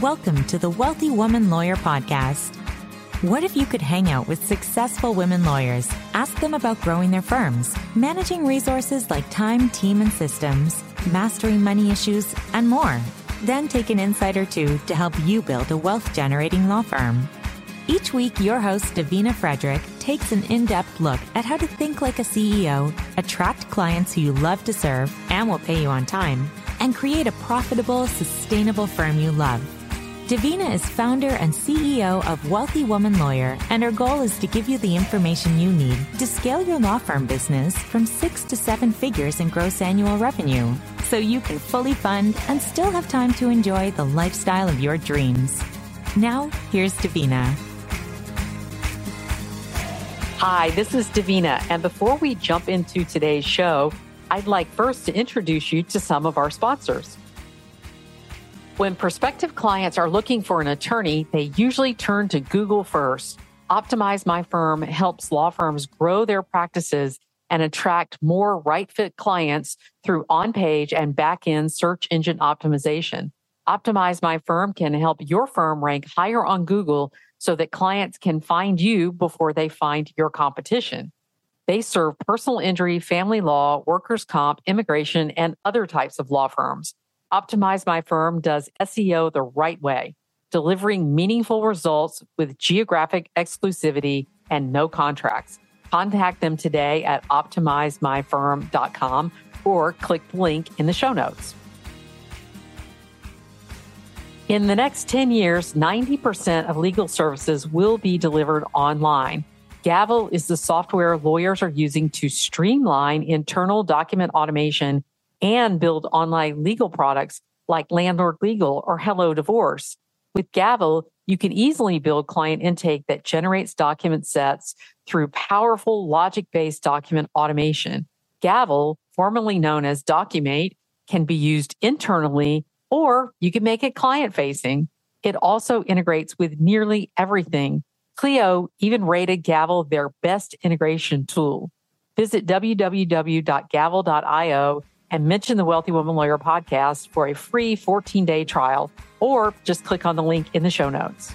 Welcome to the Wealthy Woman Lawyer Podcast. What if you could hang out with successful women lawyers, ask them about growing their firms, managing resources like time, team, and systems, mastering money issues, and more? Then take an insight or two to help you build a wealth generating law firm. Each week, your host, Davina Frederick, takes an in depth look at how to think like a CEO, attract clients who you love to serve and will pay you on time, and create a profitable, sustainable firm you love. Davina is founder and CEO of Wealthy Woman Lawyer, and her goal is to give you the information you need to scale your law firm business from six to seven figures in gross annual revenue so you can fully fund and still have time to enjoy the lifestyle of your dreams. Now, here's Davina. Hi, this is Davina. And before we jump into today's show, I'd like first to introduce you to some of our sponsors. When prospective clients are looking for an attorney, they usually turn to Google first. Optimize My Firm helps law firms grow their practices and attract more right fit clients through on page and back end search engine optimization. Optimize My Firm can help your firm rank higher on Google so that clients can find you before they find your competition. They serve personal injury, family law, workers' comp, immigration, and other types of law firms. Optimize My Firm does SEO the right way, delivering meaningful results with geographic exclusivity and no contracts. Contact them today at optimizemyfirm.com or click the link in the show notes. In the next 10 years, 90% of legal services will be delivered online. Gavel is the software lawyers are using to streamline internal document automation and build online legal products like Landlord Legal or Hello Divorce. With Gavel, you can easily build client intake that generates document sets through powerful logic based document automation. Gavel, formerly known as Documate, can be used internally or you can make it client facing. It also integrates with nearly everything. Clio even rated Gavel their best integration tool. Visit www.gavel.io and mention the Wealthy Woman Lawyer podcast for a free 14 day trial, or just click on the link in the show notes.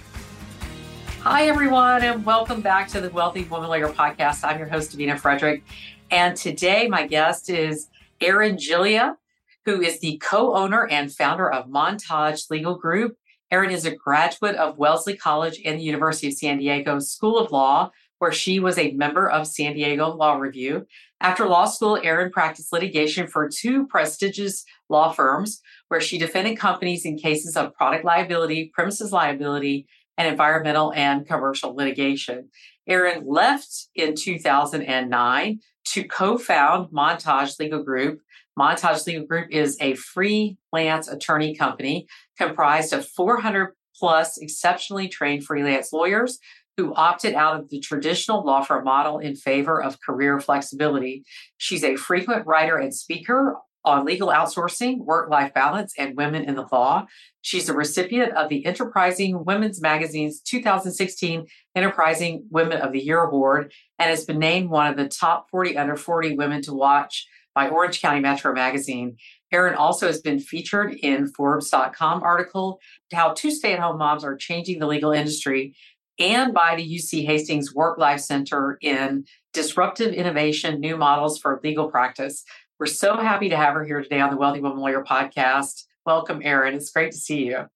Hi, everyone, and welcome back to the Wealthy Woman Lawyer podcast. I'm your host, Davina Frederick. And today, my guest is Erin Giglia who is the co owner and founder of Montage Legal Group. Erin is a graduate of Wellesley College and the University of San Diego School of Law, where she was a member of San Diego Law Review. After law school, Erin practiced litigation for two prestigious law firms, where she defended companies in cases of product liability, premises liability, and environmental and commercial litigation. Erin left in 2009 to co found Montage Legal Group, Montage Legal Group is a freelance attorney company comprised of 400 plus exceptionally trained freelance lawyers who opted out of the traditional law firm model in favor of career flexibility. She's a frequent writer and speaker on legal outsourcing, work life balance, and women in the law. She's a recipient of the Enterprising Women's Magazine's 2016 Enterprising Women of the Year Award and has been named one of the top 40 under 40 women to watch by Orange County Metro Magazine. Erin also has been featured in Forbes.com article, How Two Stay at Home Moms Are Changing the Legal Industry, and by the UC Hastings Work Life Center in Disruptive Innovation New Models for Legal Practice. We're so happy to have her here today on the Wealthy Woman Lawyer podcast. Welcome, Erin. It's great to see you.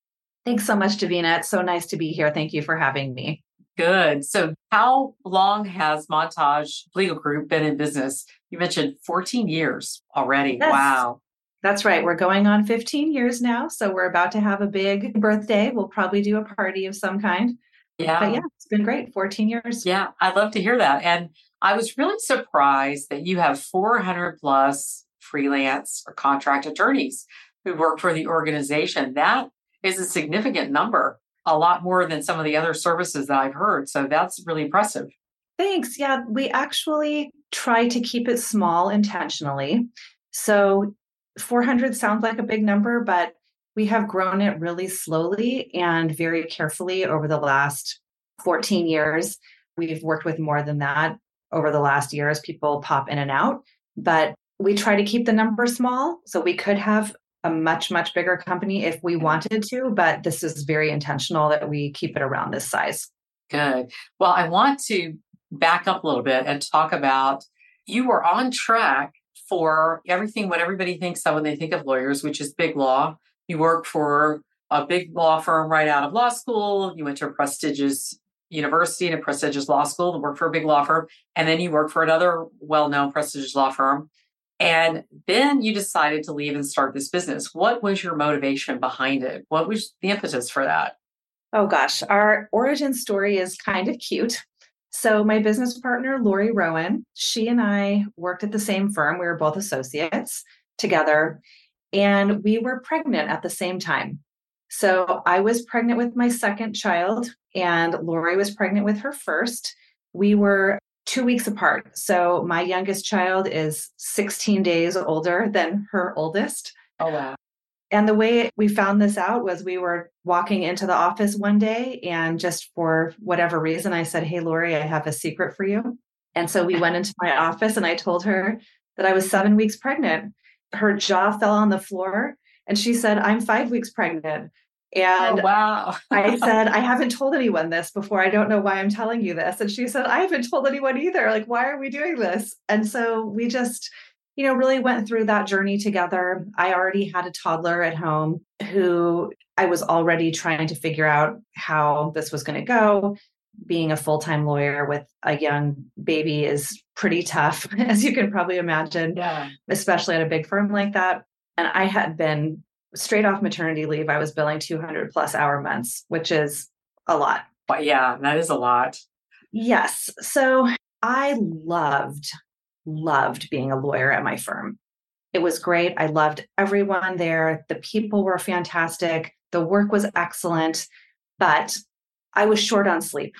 Thanks so much, Davina. It's so nice to be here. Thank you for having me. Good. So, how long has Montage Legal Group been in business? You mentioned 14 years already. Yes. Wow. That's right. We're going on 15 years now. So, we're about to have a big birthday. We'll probably do a party of some kind. Yeah. But yeah, it's been great. 14 years. Yeah. I'd love to hear that. And I was really surprised that you have 400 plus freelance or contract attorneys who work for the organization. That is a significant number a lot more than some of the other services that I've heard. So that's really impressive. Thanks. Yeah, we actually try to keep it small intentionally. So 400 sounds like a big number, but we have grown it really slowly and very carefully over the last 14 years. We've worked with more than that over the last year as people pop in and out, but we try to keep the number small. So we could have a much, much bigger company if we wanted to, but this is very intentional that we keep it around this size. Good. Well, I want to back up a little bit and talk about you were on track for everything what everybody thinks of when they think of lawyers, which is big law. You work for a big law firm right out of law school. You went to a prestigious university and a prestigious law school to work for a big law firm. And then you work for another well known prestigious law firm. And then you decided to leave and start this business. What was your motivation behind it? What was the impetus for that? Oh gosh, our origin story is kind of cute. So, my business partner, Laurie Rowen, she and I worked at the same firm. We were both associates together, and we were pregnant at the same time. So, I was pregnant with my second child, and Laurie was pregnant with her first. We were two weeks apart. So, my youngest child is 16 days older than her oldest. Oh, wow. And the way we found this out was we were walking into the office one day, and just for whatever reason, I said, Hey, Laurie, I have a secret for you. And so we went into my office and I told her that I was seven weeks pregnant. Her jaw fell on the floor and she said, I'm five weeks pregnant. And oh, wow. I said, I haven't told anyone this before. I don't know why I'm telling you this. And she said, I haven't told anyone either. Like, why are we doing this? And so we just you know, really went through that journey together. I already had a toddler at home who I was already trying to figure out how this was going to go. Being a full time lawyer with a young baby is pretty tough, as you can probably imagine, yeah. especially at a big firm like that. And I had been straight off maternity leave. I was billing 200 plus hour months, which is a lot. But yeah, that is a lot. Yes. So I loved loved being a lawyer at my firm. It was great. I loved everyone there. The people were fantastic. The work was excellent, but I was short on sleep.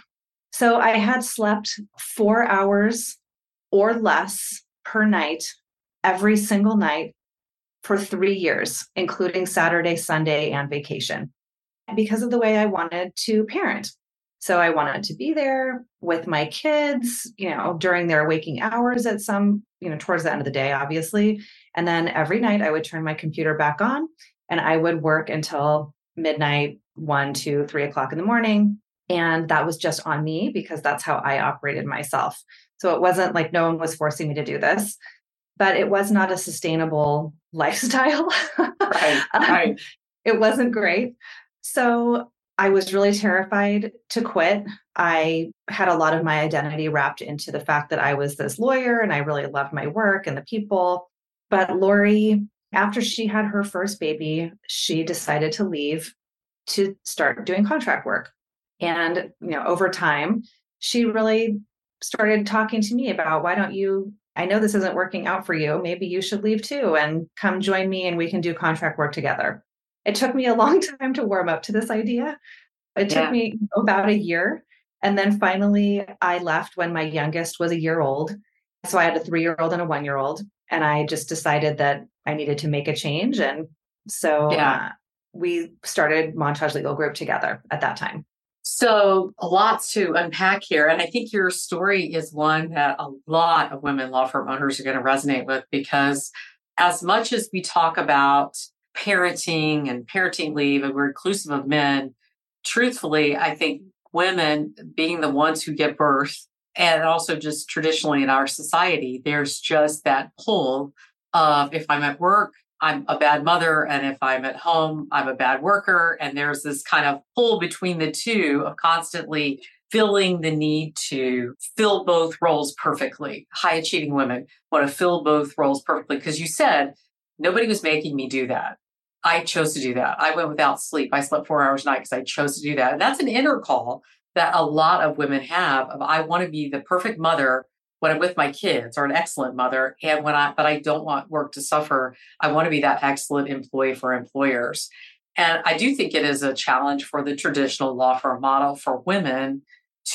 So I had slept four hours or less per night every single night for three years, including Saturday, Sunday, and vacation, because of the way I wanted to parent. So I wanted to be there with my kids, you know, during their waking hours at some, you know, towards the end of the day, obviously. And then every night I would turn my computer back on and I would work until midnight, one, two, three o'clock in the morning. And that was just on me because that's how I operated myself. So it wasn't like no one was forcing me to do this, but it was not a sustainable lifestyle. right. Um, right. it wasn't great. So I was really terrified to quit. I had a lot of my identity wrapped into the fact that I was this lawyer and I really loved my work and the people. But Laurie, after she had her first baby, she decided to leave to start doing contract work. And, you know, over time, she really started talking to me about why don't you I know this isn't working out for you. Maybe you should leave too and come join me and we can do contract work together. It took me a long time to warm up to this idea. It took yeah. me about a year. And then finally, I left when my youngest was a year old. So I had a three year old and a one year old. And I just decided that I needed to make a change. And so yeah. uh, we started Montage Legal Group together at that time. So, a lot to unpack here. And I think your story is one that a lot of women law firm owners are going to resonate with because, as much as we talk about parenting and parenting leave, and we're inclusive of men. Truthfully, I think women being the ones who give birth, and also just traditionally in our society, there's just that pull of if I'm at work, I'm a bad mother, and if I'm at home, I'm a bad worker. And there's this kind of pull between the two of constantly feeling the need to fill both roles perfectly. High achieving women want to fill both roles perfectly because you said nobody was making me do that. I chose to do that. I went without sleep. I slept four hours a night because I chose to do that. And that's an inner call that a lot of women have of I want to be the perfect mother when I'm with my kids or an excellent mother. And when I, but I don't want work to suffer. I want to be that excellent employee for employers. And I do think it is a challenge for the traditional law firm model for women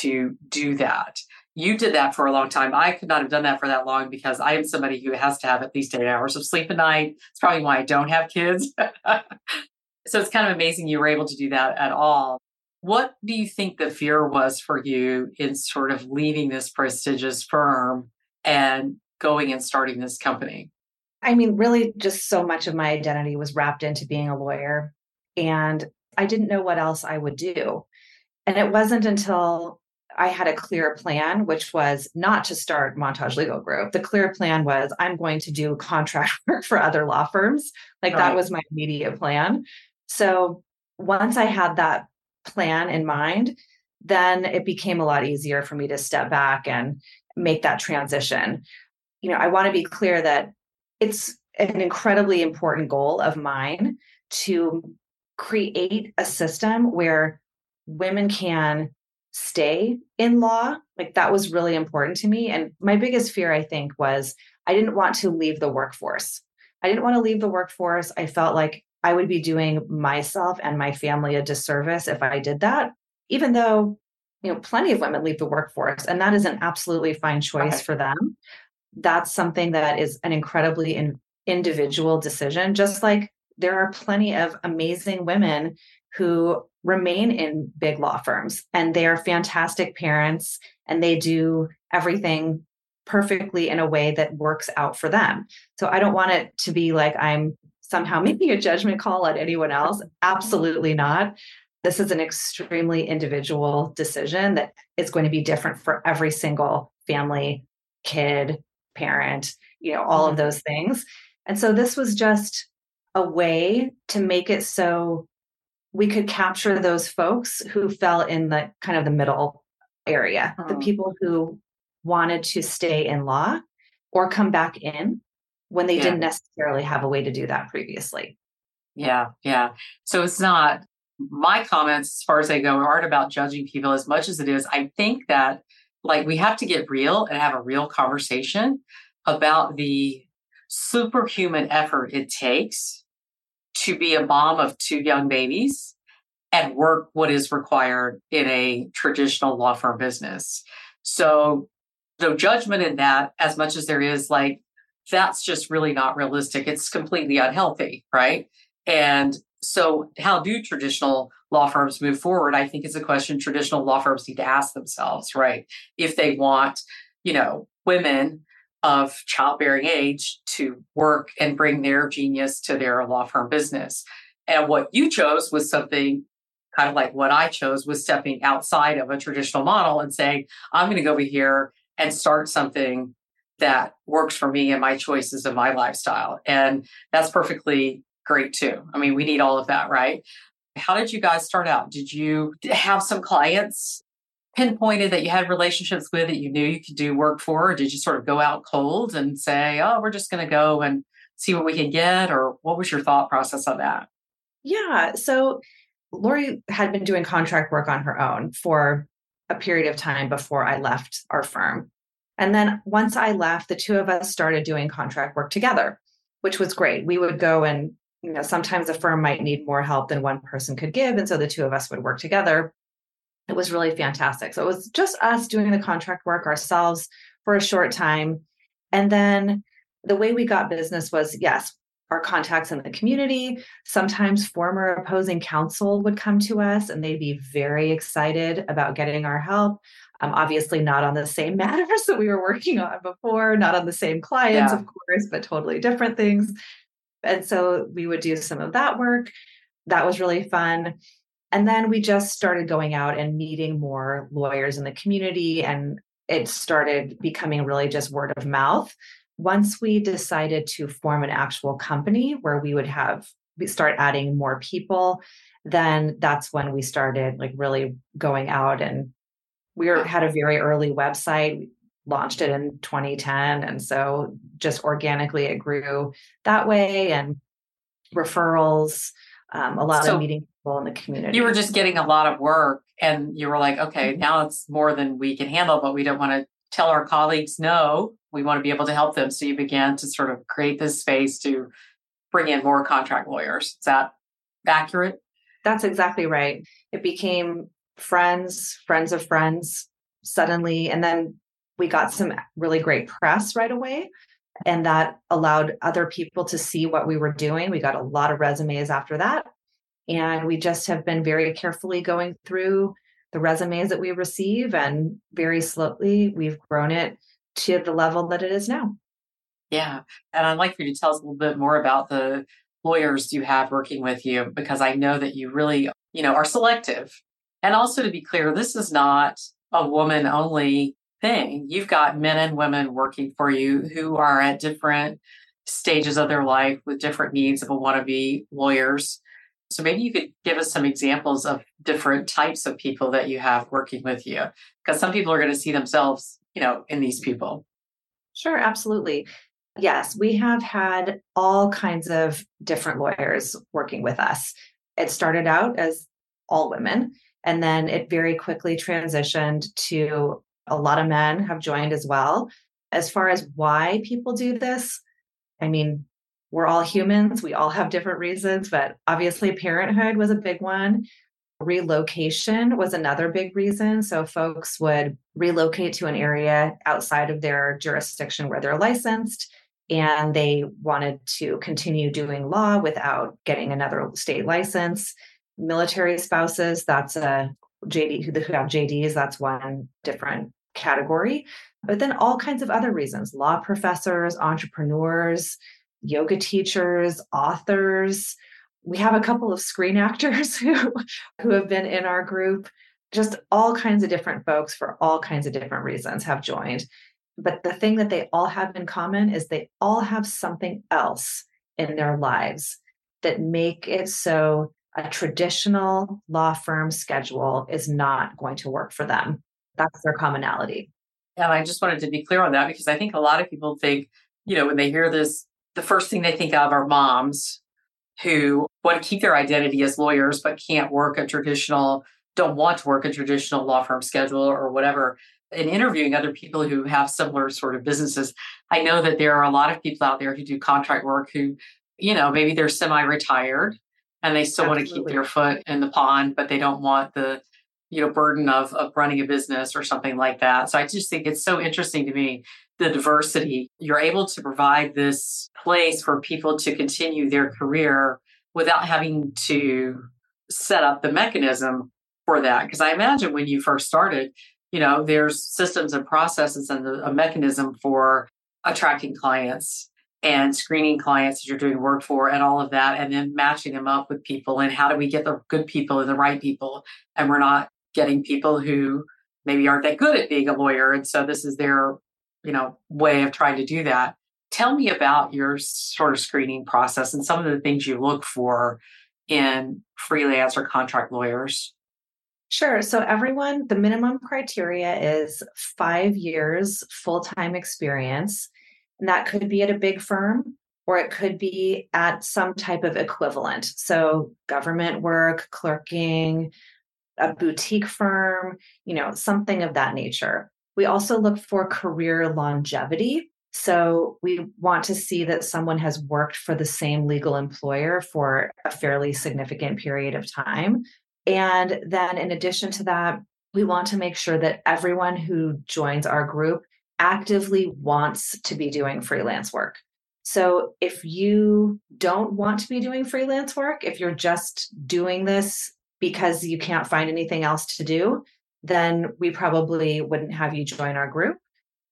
to do that you did that for a long time. I could not have done that for that long because I am somebody who has to have at least eight hours of sleep a night. It's probably why I don't have kids. so it's kind of amazing you were able to do that at all. What do you think the fear was for you in sort of leaving this prestigious firm and going and starting this company? I mean, really, just so much of my identity was wrapped into being a lawyer. And I didn't know what else I would do. And it wasn't until I had a clear plan, which was not to start Montage Legal Group. The clear plan was I'm going to do contract work for other law firms. Like right. that was my immediate plan. So once I had that plan in mind, then it became a lot easier for me to step back and make that transition. You know, I want to be clear that it's an incredibly important goal of mine to create a system where women can stay in law. Like that was really important to me. And my biggest fear, I think, was I didn't want to leave the workforce. I didn't want to leave the workforce. I felt like I would be doing myself and my family a disservice if I did that, even though, you know, plenty of women leave the workforce and that is an absolutely fine choice okay. for them. That's something that is an incredibly in, individual decision, just like there are plenty of amazing women who remain in big law firms and they are fantastic parents and they do everything perfectly in a way that works out for them. So I don't want it to be like I'm somehow making a judgment call on anyone else. Absolutely not. This is an extremely individual decision that is going to be different for every single family, kid, parent, you know, all of mm-hmm. those things. And so this was just a way to make it so we could capture those folks who fell in the kind of the middle area, the oh. people who wanted to stay in law or come back in when they yeah. didn't necessarily have a way to do that previously. Yeah, yeah. So it's not my comments as far as they go aren't about judging people as much as it is. I think that like we have to get real and have a real conversation about the superhuman effort it takes to be a mom of two young babies and work what is required in a traditional law firm business. So, no judgment in that, as much as there is like, that's just really not realistic. It's completely unhealthy, right? And so, how do traditional law firms move forward? I think it's a question traditional law firms need to ask themselves, right? If they want, you know, women of childbearing age to work and bring their genius to their law firm business. And what you chose was something kind of like what I chose was stepping outside of a traditional model and saying, I'm going to go over here and start something that works for me and my choices and my lifestyle. And that's perfectly great too. I mean, we need all of that, right? How did you guys start out? Did you have some clients pinpointed that you had relationships with that you knew you could do work for? Or did you sort of go out cold and say, oh, we're just going to go and see what we can get? Or what was your thought process on that? Yeah. So Laurie had been doing contract work on her own for a period of time before I left our firm. And then once I left, the two of us started doing contract work together, which was great. We would go and, you know, sometimes a firm might need more help than one person could give. And so the two of us would work together it was really fantastic. So it was just us doing the contract work ourselves for a short time. And then the way we got business was yes, our contacts in the community. Sometimes former opposing counsel would come to us and they'd be very excited about getting our help. Um, obviously, not on the same matters that we were working on before, not on the same clients, yeah. of course, but totally different things. And so we would do some of that work. That was really fun. And then we just started going out and meeting more lawyers in the community, and it started becoming really just word of mouth. Once we decided to form an actual company where we would have we start adding more people, then that's when we started like really going out and we were, had a very early website we launched it in 2010 and so just organically it grew that way and referrals um, a lot so, of meeting people in the community. You were just getting a lot of work and you were like, okay, mm-hmm. now it's more than we can handle, but we don't want to tell our colleagues no. We want to be able to help them. So you began to sort of create this space to bring in more contract lawyers. Is that accurate? That's exactly right. It became friends, friends of friends suddenly. And then we got some really great press right away. And that allowed other people to see what we were doing. We got a lot of resumes after that. And we just have been very carefully going through the resumes that we receive. And very slowly, we've grown it to the level that it is now. Yeah. And I'd like for you to tell us a little bit more about the lawyers you have working with you, because I know that you really, you know, are selective. And also to be clear, this is not a woman only thing. You've got men and women working for you who are at different stages of their life with different needs of a wannabe lawyers. So maybe you could give us some examples of different types of people that you have working with you, because some people are going to see themselves, you know, in these people. Sure, absolutely. Yes, we have had all kinds of different lawyers working with us. It started out as all women, and then it very quickly transitioned to a lot of men have joined as well. As far as why people do this, I mean, we're all humans, we all have different reasons, but obviously, parenthood was a big one. Relocation was another big reason. So, folks would relocate to an area outside of their jurisdiction where they're licensed, and they wanted to continue doing law without getting another state license. Military spouses, that's a JD who have JDs, that's one different category. But then all kinds of other reasons law professors, entrepreneurs, yoga teachers, authors. We have a couple of screen actors who, who have been in our group. Just all kinds of different folks for all kinds of different reasons have joined. But the thing that they all have in common is they all have something else in their lives that make it so a traditional law firm schedule is not going to work for them. That's their commonality. And I just wanted to be clear on that because I think a lot of people think, you know, when they hear this, the first thing they think of are moms who want to keep their identity as lawyers but can't work a traditional, don't want to work a traditional law firm schedule or whatever. In interviewing other people who have similar sort of businesses, I know that there are a lot of people out there who do contract work who, you know, maybe they're semi retired and they still Absolutely. want to keep their foot in the pond, but they don't want the you know burden of of running a business or something like that. So i just think it's so interesting to me the diversity. You're able to provide this place for people to continue their career without having to set up the mechanism for that. Because i imagine when you first started you know there's systems and processes and a mechanism for attracting clients and screening clients that you're doing work for and all of that and then matching them up with people and how do we get the good people and the right people and we're not getting people who maybe aren't that good at being a lawyer. And so this is their, you know, way of trying to do that. Tell me about your sort of screening process and some of the things you look for in freelance or contract lawyers. Sure. So, everyone, the minimum criteria is five years full time experience. And that could be at a big firm or it could be at some type of equivalent. So, government work, clerking, a boutique firm, you know, something of that nature. We also look for career longevity. So we want to see that someone has worked for the same legal employer for a fairly significant period of time. And then, in addition to that, we want to make sure that everyone who joins our group actively wants to be doing freelance work. So, if you don't want to be doing freelance work, if you're just doing this because you can't find anything else to do, then we probably wouldn't have you join our group.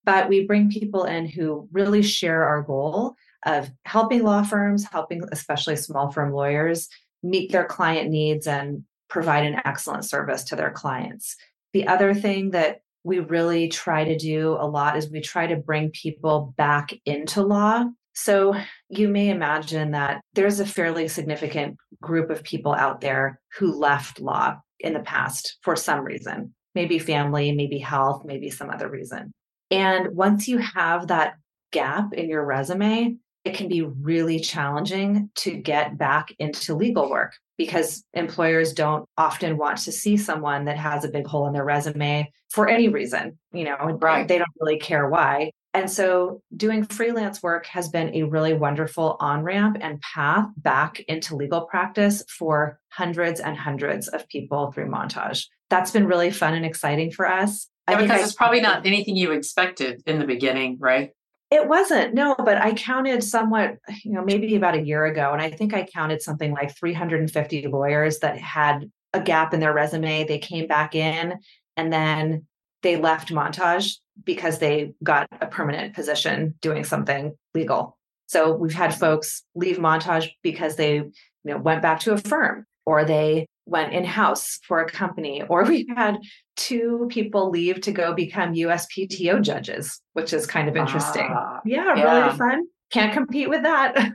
But we bring people in who really share our goal of helping law firms, helping especially small firm lawyers meet their client needs and provide an excellent service to their clients. The other thing that we really try to do a lot is we try to bring people back into law so you may imagine that there's a fairly significant group of people out there who left law in the past for some reason, maybe family, maybe health, maybe some other reason. And once you have that gap in your resume, it can be really challenging to get back into legal work because employers don't often want to see someone that has a big hole in their resume for any reason. You know, right. they don't really care why. And so doing freelance work has been a really wonderful on ramp and path back into legal practice for hundreds and hundreds of people through Montage. That's been really fun and exciting for us. Yeah, because I, it's probably not anything you expected in the beginning, right? It wasn't, no, but I counted somewhat, you know, maybe about a year ago. And I think I counted something like 350 lawyers that had a gap in their resume. They came back in and then they left Montage because they got a permanent position doing something legal. So we've had folks leave Montage because they you know went back to a firm or they went in house for a company or we had two people leave to go become USPTO judges, which is kind of interesting. Yeah, yeah, really fun. Can't compete with that.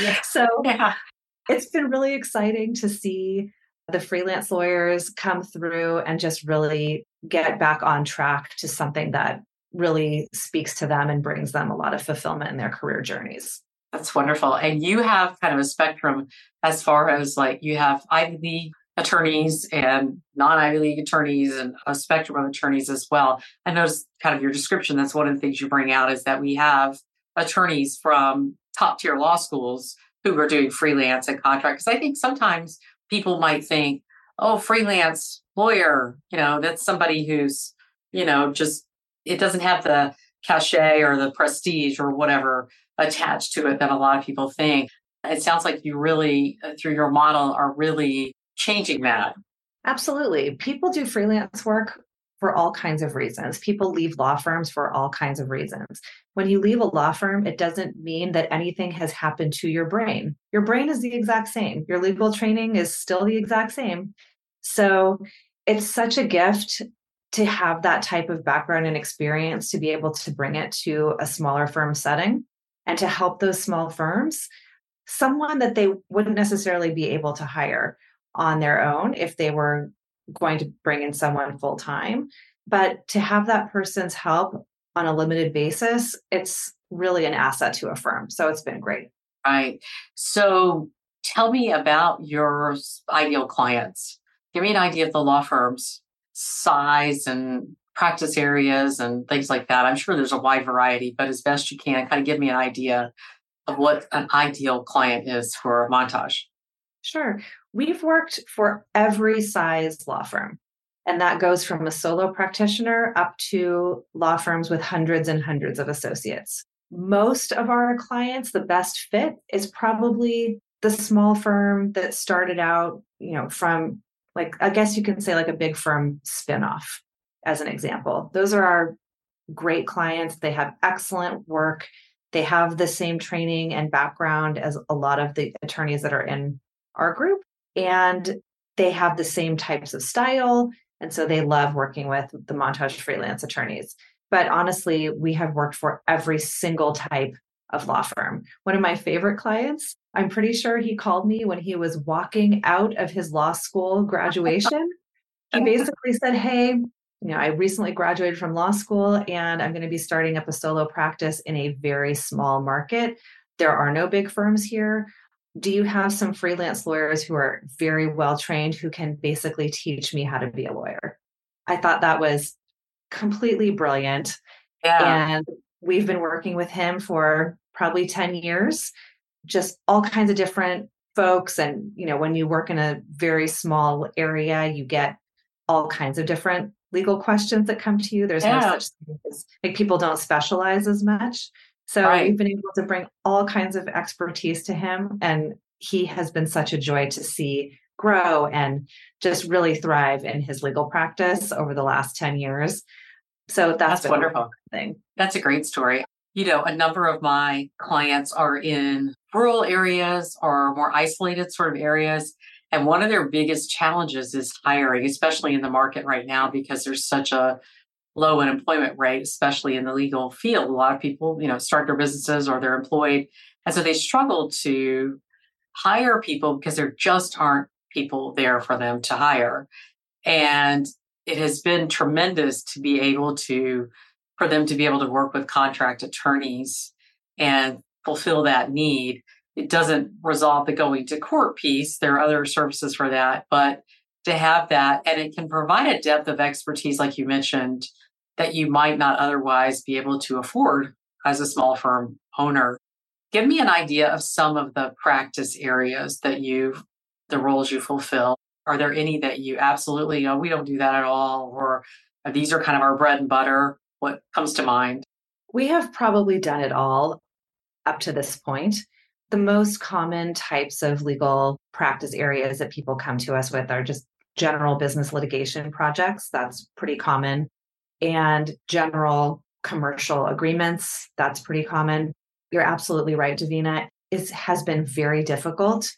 yeah. So yeah. it's been really exciting to see the freelance lawyers come through and just really get back on track to something that really speaks to them and brings them a lot of fulfillment in their career journeys. That's wonderful. And you have kind of a spectrum as far as like you have Ivy League attorneys and non Ivy League attorneys and a spectrum of attorneys as well. I noticed kind of your description. That's one of the things you bring out is that we have attorneys from top tier law schools who are doing freelance and contract. Because I think sometimes people might think, oh, freelance lawyer, you know, that's somebody who's, you know, just, it doesn't have the cachet or the prestige or whatever attached to it that a lot of people think. It sounds like you really, uh, through your model, are really changing that. Absolutely. People do freelance work for all kinds of reasons. People leave law firms for all kinds of reasons. When you leave a law firm, it doesn't mean that anything has happened to your brain. Your brain is the exact same. Your legal training is still the exact same. So it's such a gift to have that type of background and experience to be able to bring it to a smaller firm setting and to help those small firms someone that they wouldn't necessarily be able to hire on their own if they were going to bring in someone full time. But to have that person's help on a limited basis, it's really an asset to a firm. So it's been great. Right. So tell me about your ideal clients. Give me an idea of the law firm's size and practice areas and things like that. I'm sure there's a wide variety, but as best you can, kind of give me an idea of what an ideal client is for Montage. Sure. We've worked for every size law firm, and that goes from a solo practitioner up to law firms with hundreds and hundreds of associates. Most of our clients, the best fit is probably the small firm that started out, you know, from like, I guess you can say like a big firm spinoff as an example. Those are our great clients. They have excellent work. They have the same training and background as a lot of the attorneys that are in our group and they have the same types of style and so they love working with the montage freelance attorneys. But honestly we have worked for every single type of law firm. One of my favorite clients i'm pretty sure he called me when he was walking out of his law school graduation. He basically said hey you know i recently graduated from law school and i'm going to be starting up a solo practice in a very small market. There are no big firms here do you have some freelance lawyers who are very well trained who can basically teach me how to be a lawyer? I thought that was completely brilliant. Yeah. And we've been working with him for probably 10 years, just all kinds of different folks. And, you know, when you work in a very small area, you get all kinds of different legal questions that come to you. There's yeah. no such thing as like people don't specialize as much. So right. we've been able to bring all kinds of expertise to him. And he has been such a joy to see grow and just really thrive in his legal practice over the last 10 years. So that's, that's wonderful thing. That's a great story. You know, a number of my clients are in rural areas or more isolated sort of areas. And one of their biggest challenges is hiring, especially in the market right now, because there's such a low unemployment rate, especially in the legal field. A lot of people, you know, start their businesses or they're employed. And so they struggle to hire people because there just aren't people there for them to hire. And it has been tremendous to be able to, for them to be able to work with contract attorneys and fulfill that need. It doesn't resolve the going to court piece. There are other services for that, but to have that, and it can provide a depth of expertise, like you mentioned, that you might not otherwise be able to afford as a small firm owner. Give me an idea of some of the practice areas that you, the roles you fulfill. Are there any that you absolutely, oh, we don't do that at all? Or uh, these are kind of our bread and butter? What comes to mind? We have probably done it all up to this point. The most common types of legal practice areas that people come to us with are just general business litigation projects. That's pretty common and general commercial agreements. That's pretty common. You're absolutely right, Davina. It has been very difficult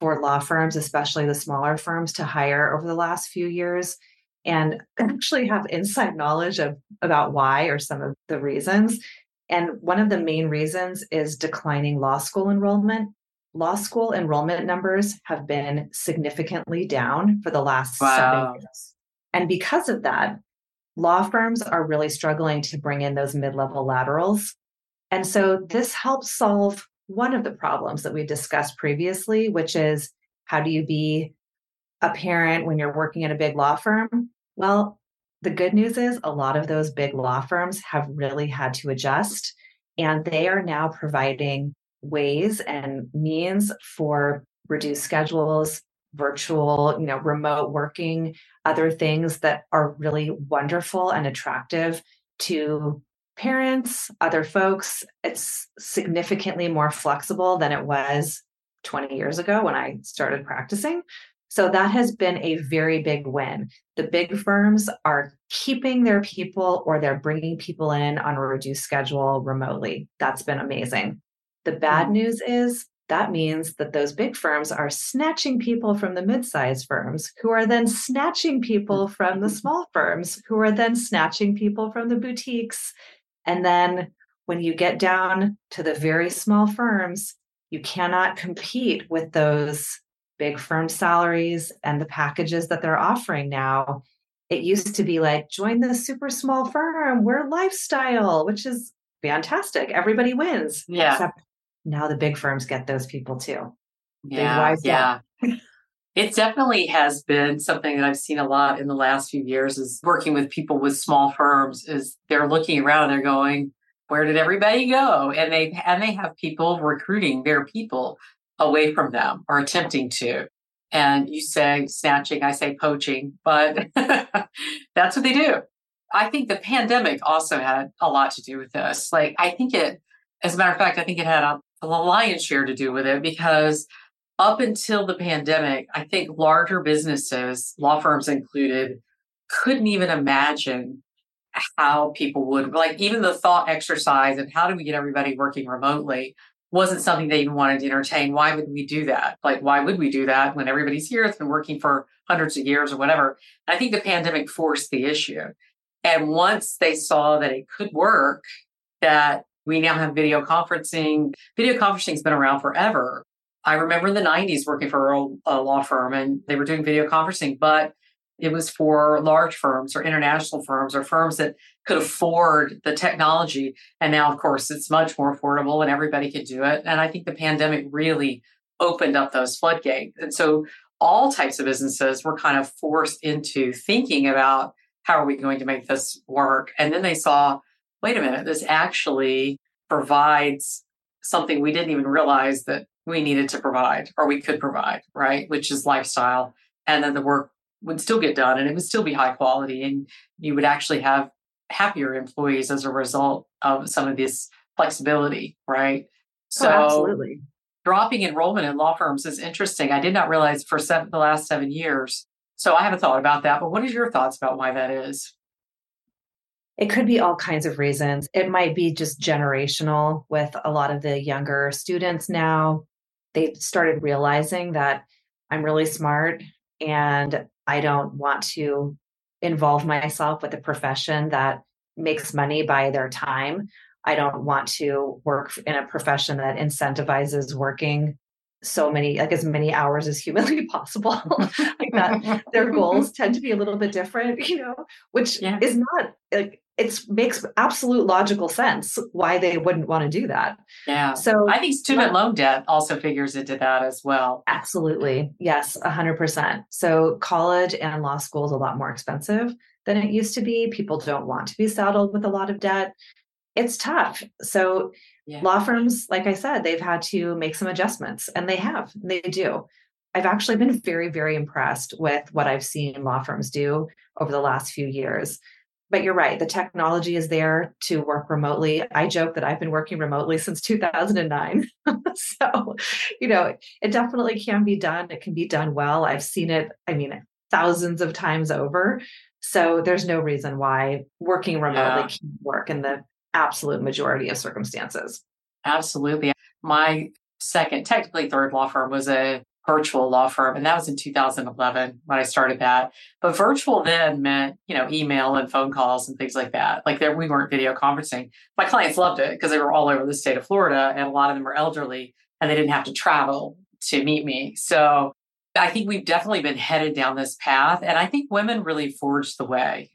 for law firms, especially the smaller firms, to hire over the last few years and actually have inside knowledge of about why or some of the reasons. And one of the main reasons is declining law school enrollment. Law school enrollment numbers have been significantly down for the last wow. seven years. And because of that, law firms are really struggling to bring in those mid level laterals. And so this helps solve one of the problems that we discussed previously, which is how do you be a parent when you're working in a big law firm? Well, the good news is a lot of those big law firms have really had to adjust, and they are now providing ways and means for reduced schedules, virtual, you know, remote working, other things that are really wonderful and attractive to parents, other folks. It's significantly more flexible than it was 20 years ago when I started practicing. So that has been a very big win. The big firms are keeping their people or they're bringing people in on a reduced schedule remotely. That's been amazing. The bad mm-hmm. news is that means that those big firms are snatching people from the mid-sized firms who are then snatching people mm-hmm. from the small firms who are then snatching people from the boutiques and then when you get down to the very small firms you cannot compete with those big firm salaries and the packages that they're offering now. It used to be like, join the super small firm, we're lifestyle, which is fantastic. Everybody wins. Yeah. Except now the big firms get those people too. Yeah. Yeah. It definitely has been something that I've seen a lot in the last few years is working with people with small firms is they're looking around, they're going, where did everybody go? And they and they have people recruiting their people away from them or attempting to. And you say snatching, I say poaching, but that's what they do. I think the pandemic also had a lot to do with this. Like, I think it, as a matter of fact, I think it had a, a lion's share to do with it because up until the pandemic, I think larger businesses, law firms included, couldn't even imagine how people would like even the thought exercise of how do we get everybody working remotely wasn't something they even wanted to entertain. Why would we do that? Like, why would we do that when everybody's here? It's been working for hundreds of years or whatever. I think the pandemic forced the issue. And once they saw that it could work, that we now have video conferencing. Video conferencing has been around forever. I remember in the 90s working for a law firm and they were doing video conferencing, but it was for large firms or international firms or firms that could afford the technology. And now, of course, it's much more affordable and everybody could do it. And I think the pandemic really opened up those floodgates. And so all types of businesses were kind of forced into thinking about how are we going to make this work? And then they saw, wait a minute, this actually provides something we didn't even realize that we needed to provide or we could provide, right? Which is lifestyle. And then the work would still get done and it would still be high quality and you would actually have happier employees as a result of some of this flexibility right? Oh, so oh, absolutely. dropping enrollment in law firms is interesting. I did not realize for seven, the last seven years. So i haven't thought about that but what is your thoughts about why that is it could be all kinds of reasons it might be just generational with a lot of the younger students now they've started realizing that i'm really smart and I don't want to involve myself with a profession that makes money by their time. I don't want to work in a profession that incentivizes working so many like as many hours as humanly possible like that their goals tend to be a little bit different you know which yeah. is not like it makes absolute logical sense why they wouldn't want to do that. Yeah. So I think student loan debt also figures into that as well. Absolutely. Yes, 100%. So college and law school is a lot more expensive than it used to be. People don't want to be saddled with a lot of debt. It's tough. So yeah. law firms, like I said, they've had to make some adjustments and they have, they do. I've actually been very, very impressed with what I've seen law firms do over the last few years but you're right the technology is there to work remotely i joke that i've been working remotely since 2009 so you know it definitely can be done it can be done well i've seen it i mean thousands of times over So there's no reason why working remotely yeah. can work in the absolute majority of circumstances. Absolutely. My second, technically third law firm was a virtual law firm, and that was in 2011 when I started that. But virtual then meant, you know, email and phone calls and things like that. Like there, we weren't video conferencing. My clients loved it because they were all over the state of Florida, and a lot of them were elderly, and they didn't have to travel to meet me. So I think we've definitely been headed down this path, and I think women really forged the way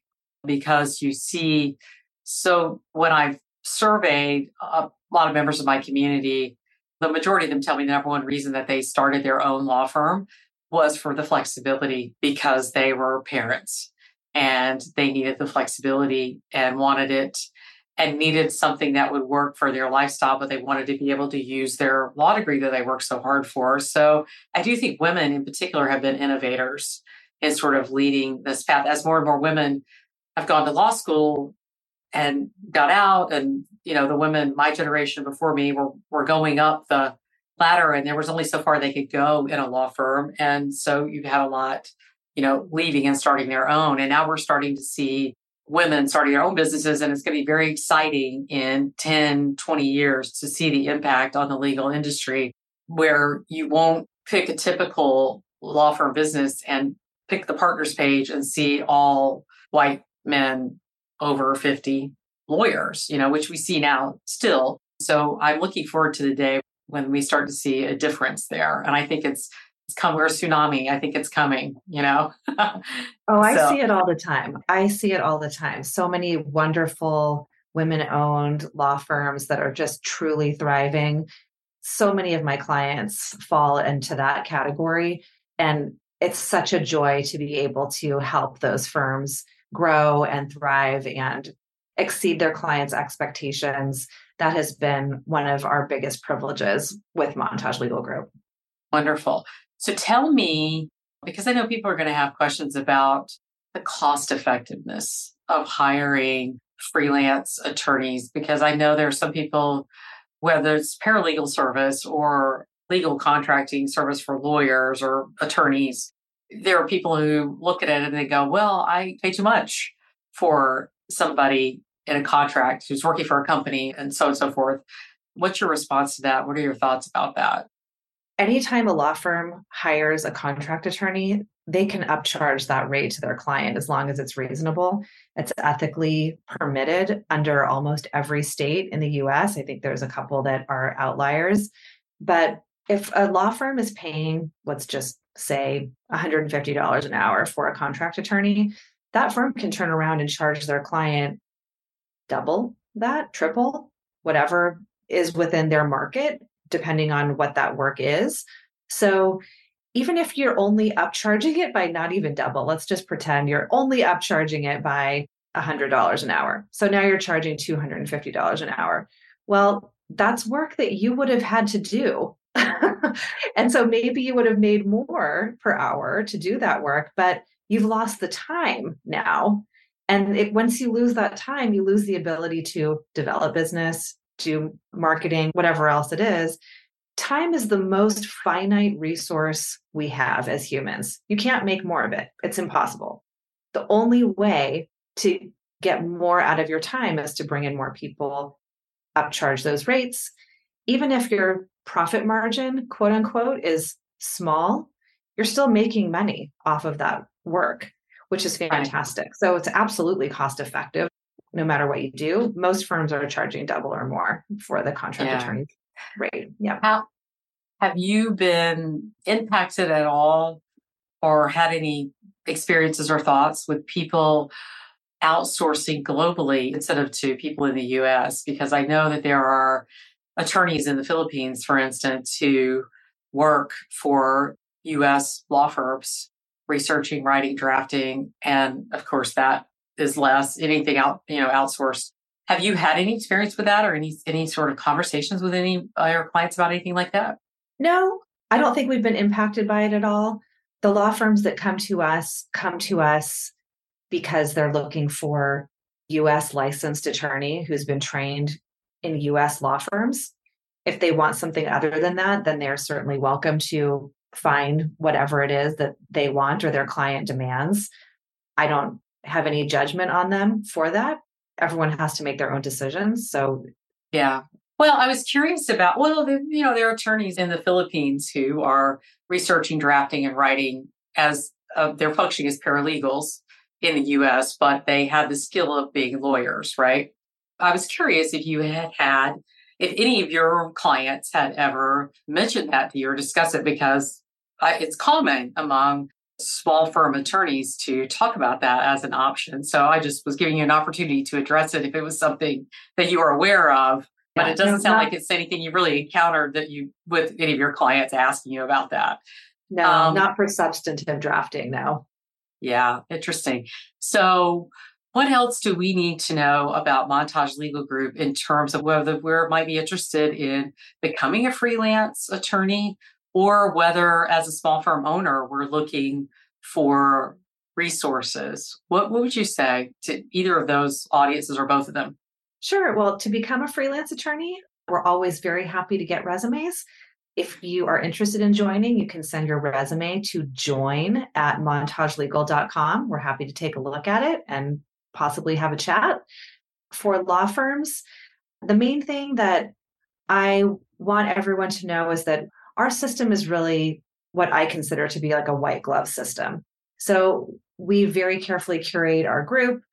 because you see. So when I've surveyed a lot of members of my community, the majority of them tell me the number one reason that they started their own law firm was for the flexibility because they were parents and they needed the flexibility and wanted it and needed something that would work for their lifestyle, but they wanted to be able to use their law degree that they worked so hard for. So I do think women in particular have been innovators in sort of leading this path as more and more women have gone to law school and got out and you know the women my generation before me were were going up the ladder and there was only so far they could go in a law firm. And so you had a lot you know leaving and starting their own. And now we're starting to see women starting their own businesses and it's going to be very exciting in 10 20 years to see the impact on the legal industry where you won't pick a typical law firm business and pick the partners page and see all white men over 50 lawyers, you know, which we see now still. So I'm looking forward to the day when we start to see a difference there. And I think it's it's come we're a tsunami. I think it's coming, you know. oh, I so. see it all the time. I see it all the time. So many wonderful women-owned law firms that are just truly thriving. So many of my clients fall into that category and it's such a joy to be able to help those firms grow and thrive and exceed their clients' expectations. That has been one of our biggest privileges with Montage Legal Group. Wonderful. So tell me, because I know people are going to have questions about the cost effectiveness of hiring freelance attorneys, because I know there are some people, whether it's paralegal service or legal contracting service for lawyers or attorneys, there are people who look at it and they go, well, I pay too much for somebody in a contract who's working for a company and so on and so forth. What's your response to that? What are your thoughts about that? Anytime a law firm hires a contract attorney, they can upcharge that rate to their client as long as it's reasonable. It's ethically permitted under almost every state in the US. I think there's a couple that are outliers. But if a law firm is paying, let's just say $150 an hour for a contract attorney, that firm can turn around and charge their client double that, triple, whatever is within their market, depending on what that work is. So even if you're only upcharging it by not even double, let's just pretend you're only upcharging it by $100 an hour. So now you're charging $250 an hour. Well, that's work that you would have had to do and so maybe you would have made more per hour to do that work, but you've lost the time now. And it, once you lose that time, you lose the ability to develop business, to marketing, whatever else it is. Time is the most finite resource we have as humans. You can't make more of it, it's impossible. The only way to get more out of your time is to bring in more people, upcharge those rates. Even if your profit margin, quote unquote, is small, you're still making money off of that work, which is fantastic. So it's absolutely cost effective no matter what you do. Most firms are charging double or more for the contract yeah. attorney rate. Yeah. How have you been impacted at all or had any experiences or thoughts with people outsourcing globally instead of to people in the US? Because I know that there are attorneys in the Philippines, for instance, who work for US law firms, researching, writing, drafting, and of course that is less anything out, you know, outsourced. Have you had any experience with that or any any sort of conversations with any of your clients about anything like that? No, I don't think we've been impacted by it at all. The law firms that come to us come to us because they're looking for US licensed attorney who's been trained in US law firms. If they want something other than that, then they're certainly welcome to find whatever it is that they want or their client demands. I don't have any judgment on them for that. Everyone has to make their own decisions. So, yeah. Well, I was curious about, well, the, you know, there are attorneys in the Philippines who are researching, drafting, and writing as uh, they're functioning as paralegals in the US, but they have the skill of being lawyers, right? I was curious if you had had, if any of your clients had ever mentioned that to you or discussed it, because I, it's common among small firm attorneys to talk about that as an option. So I just was giving you an opportunity to address it if it was something that you were aware of. But yeah, it doesn't sound not, like it's anything you really encountered that you with any of your clients asking you about that. No, um, not for substantive drafting, no. Yeah, interesting. So what else do we need to know about Montage Legal Group in terms of whether we might be interested in becoming a freelance attorney or whether as a small firm owner we're looking for resources? What, what would you say to either of those audiences or both of them? Sure. Well, to become a freelance attorney, we're always very happy to get resumes. If you are interested in joining, you can send your resume to join at montagelegal.com. We're happy to take a look at it and possibly have a chat. For law firms, the main thing that I want everyone to know is that our system is really what I consider to be like a white glove system. So we very carefully curate our group.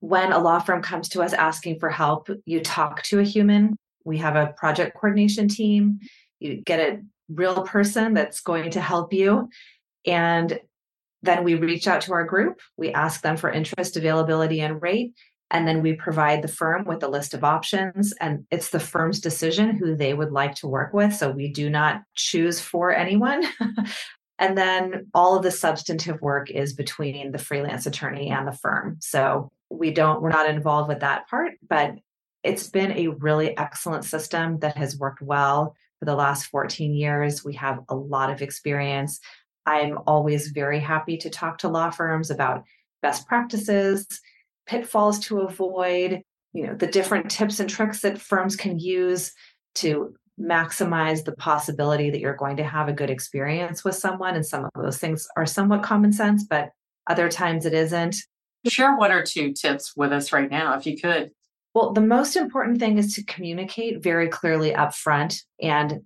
When a law firm comes to us asking for help, you talk to a human. We have a project coordination team. You get a real person that's going to help you. And then we reach out to our group, we ask them for interest, availability, and rate. And then we provide the firm with a list of options. And it's the firm's decision who they would like to work with. So we do not choose for anyone. and then all of the substantive work is between the freelance attorney and the firm. So we don't, we're not involved with that part, but it's been a really excellent system that has worked well for the last 14 years. We have a lot of experience. I'm always very happy to talk to law firms about best practices, pitfalls to avoid, you know, the different tips and tricks that firms can use to maximize the possibility that you're going to have a good experience with someone and some of those things are somewhat common sense, but other times it isn't. Share one or two tips with us right now if you could. Well, the most important thing is to communicate very clearly up front and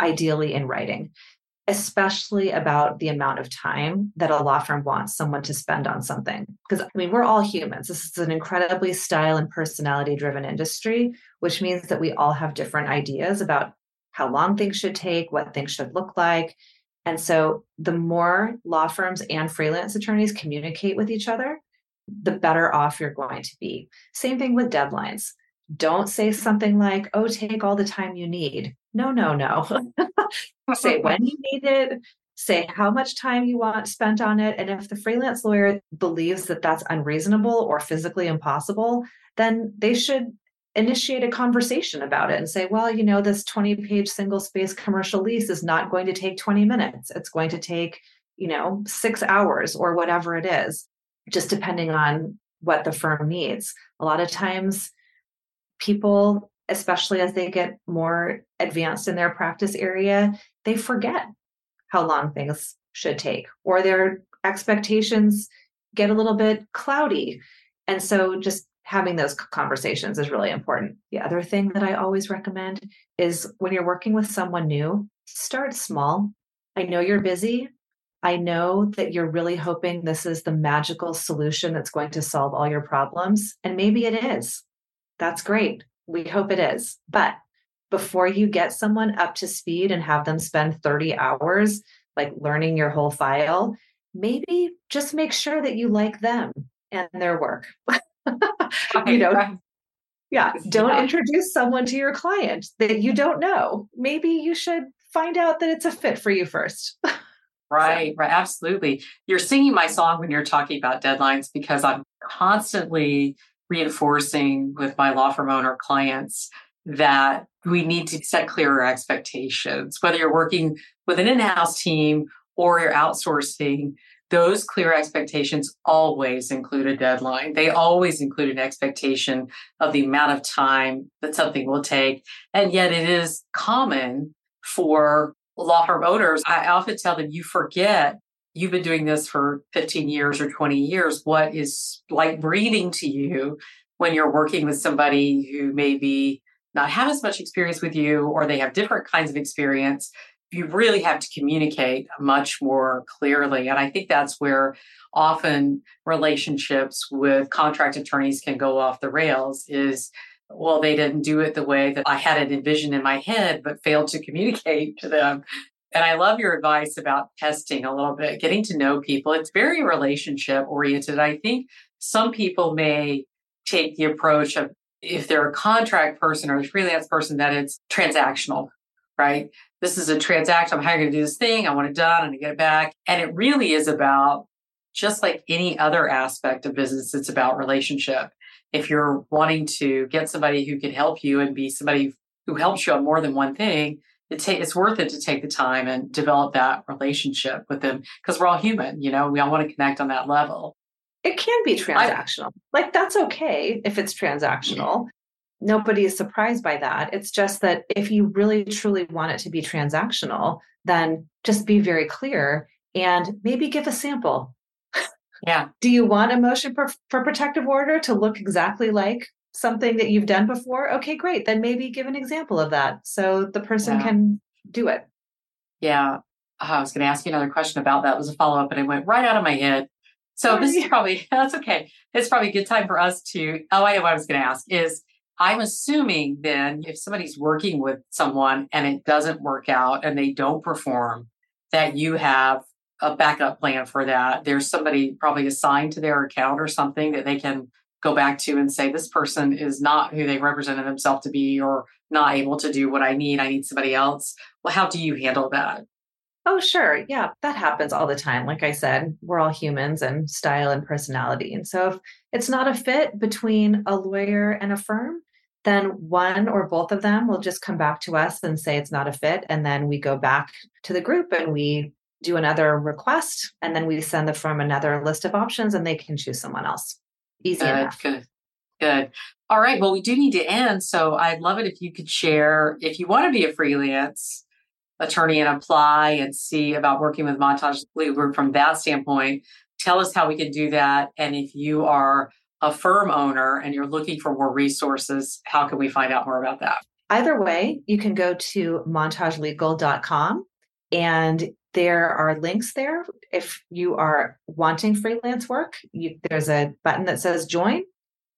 ideally in writing especially about the amount of time that a law firm wants someone to spend on something. Because, I mean, we're all humans. This is an incredibly style and personality driven industry, which means that we all have different ideas about how long things should take, what things should look like. And so, the more law firms and freelance attorneys communicate with each other, the better off you're going to be. Same thing with deadlines. Don't say something like, oh, take all the time you need. No, no, no. say when you need it, say how much time you want spent on it. And if the freelance lawyer believes that that's unreasonable or physically impossible, then they should initiate a conversation about it and say, well, you know, this 20 page single space commercial lease is not going to take 20 minutes. It's going to take, you know, six hours or whatever it is, just depending on what the firm needs. A lot of times people especially as they get more advanced in their practice area, they forget how long things should take, or their expectations get a little bit cloudy. And so just having those conversations is really important. The other thing that I always recommend is when you're working with someone new, start small. I know you're busy. I know that you're really hoping this is the magical solution that's going to solve all your problems. And maybe it is. That's great. We hope it is. But before you get someone up to speed and have them spend 30 hours like learning your whole file, maybe just make sure that you like them and their work. you know, yeah, don't yeah. introduce someone to your client that you don't know. Maybe you should find out that it's a fit for you first. Right, right, absolutely. You're singing my song when you're talking about deadlines because I'm constantly reinforcing with my law firm owner clients that we need to set clearer expectations. Whether you're working with an in house team or you're outsourcing, those clear expectations always include a deadline. They always include an expectation of the amount of time that something will take. And yet it is common for law firm owners. I often tell them you forget you've been doing this for 15 years or 20 years. What is like breathing to you when you're working with somebody who maybe not have as much experience with you or they have different kinds of experience? You really have to communicate much more clearly. And I think that's where often relationships with contract attorneys can go off the rails is well, they didn't do it the way that I had it envisioned in my head, but failed to communicate to them. And I love your advice about testing a little bit, getting to know people. It's very relationship oriented. I think some people may take the approach of if they're a contract person or a freelance person, that it's transactional, right? This is a transaction. I'm hiring to do this thing. I want it done and to get it back. And it really is about just like any other aspect of business, it's about relationship if you're wanting to get somebody who can help you and be somebody who helps you on more than one thing, it ta- it's worth it to take the time and develop that relationship with them because we're all human, you know, we all want to connect on that level. It can be transactional. I, like that's okay if it's transactional. Nobody is surprised by that. It's just that if you really truly want it to be transactional, then just be very clear and maybe give a sample. Yeah. Do you want a motion for, for protective order to look exactly like something that you've done before? Okay, great. Then maybe give an example of that so the person yeah. can do it. Yeah. Oh, I was going to ask you another question about that. It was a follow up, and it went right out of my head. So oh, this is probably that's okay. It's probably a good time for us to. Oh, I know what I was going to ask is. I'm assuming then if somebody's working with someone and it doesn't work out and they don't perform, that you have a backup plan for that. There's somebody probably assigned to their account or something that they can go back to and say, this person is not who they represented themselves to be or not able to do what I need. I need somebody else. Well, how do you handle that? Oh, sure. Yeah, that happens all the time. Like I said, we're all humans and style and personality. And so if it's not a fit between a lawyer and a firm, then one or both of them will just come back to us and say it's not a fit. And then we go back to the group and we do another request, and then we send the firm another list of options and they can choose someone else. Easy good, enough. Good. Good. All right. Well, we do need to end. So I'd love it if you could share if you want to be a freelance attorney and apply and see about working with Montage Legal Group from that standpoint. Tell us how we can do that. And if you are a firm owner and you're looking for more resources, how can we find out more about that? Either way, you can go to montagelegal.com and there are links there. If you are wanting freelance work, you, there's a button that says join,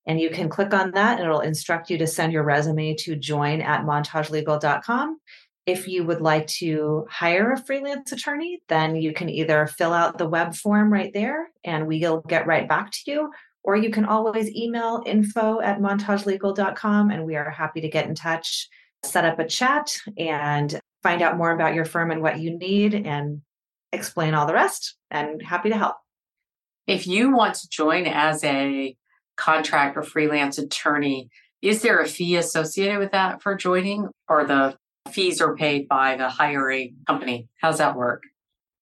and you can click on that and it'll instruct you to send your resume to join at montagelegal.com. If you would like to hire a freelance attorney, then you can either fill out the web form right there and we'll get right back to you, or you can always email info at montagelegal.com and we are happy to get in touch, set up a chat, and find out more about your firm and what you need and explain all the rest and happy to help. If you want to join as a contract or freelance attorney, is there a fee associated with that for joining or the fees are paid by the hiring company? How's that work?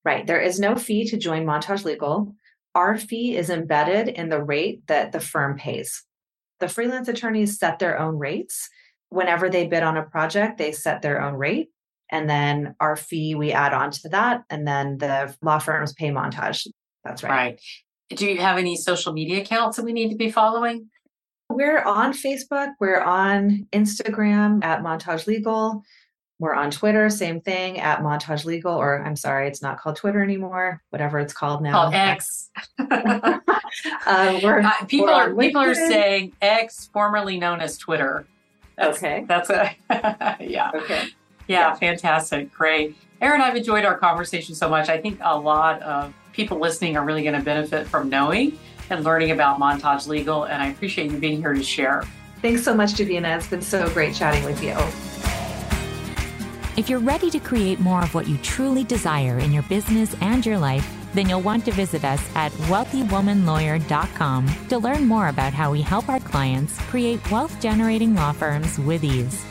Right. There is no fee to join Montage Legal. Our fee is embedded in the rate that the firm pays. The freelance attorneys set their own rates. Whenever they bid on a project, they set their own rate and then our fee we add on to that and then the law firms pay montage. That's right. Right. Do you have any social media accounts that we need to be following? We're on facebook we're on instagram at montage legal. We're on twitter same thing at montage legal or i'm sorry it's not called twitter anymore whatever it's called now. Called x. Uh, uh, people are people are saying x formerly known as twitter. That's, okay. that's a yeah. Okay yeah, fantastic. Great. Erin, I've enjoyed our conversation so much. I think a lot of people listening are really going to benefit from knowing and learning about Montage Legal. And I appreciate you being here to share. Thanks so much, Davina. It's been so great chatting with you. If you're ready to create more of what you truly desire in your business and your life, then you'll want to visit us at wealthywomanlawyer.com to learn more about how we help our clients create wealth generating law firms with ease.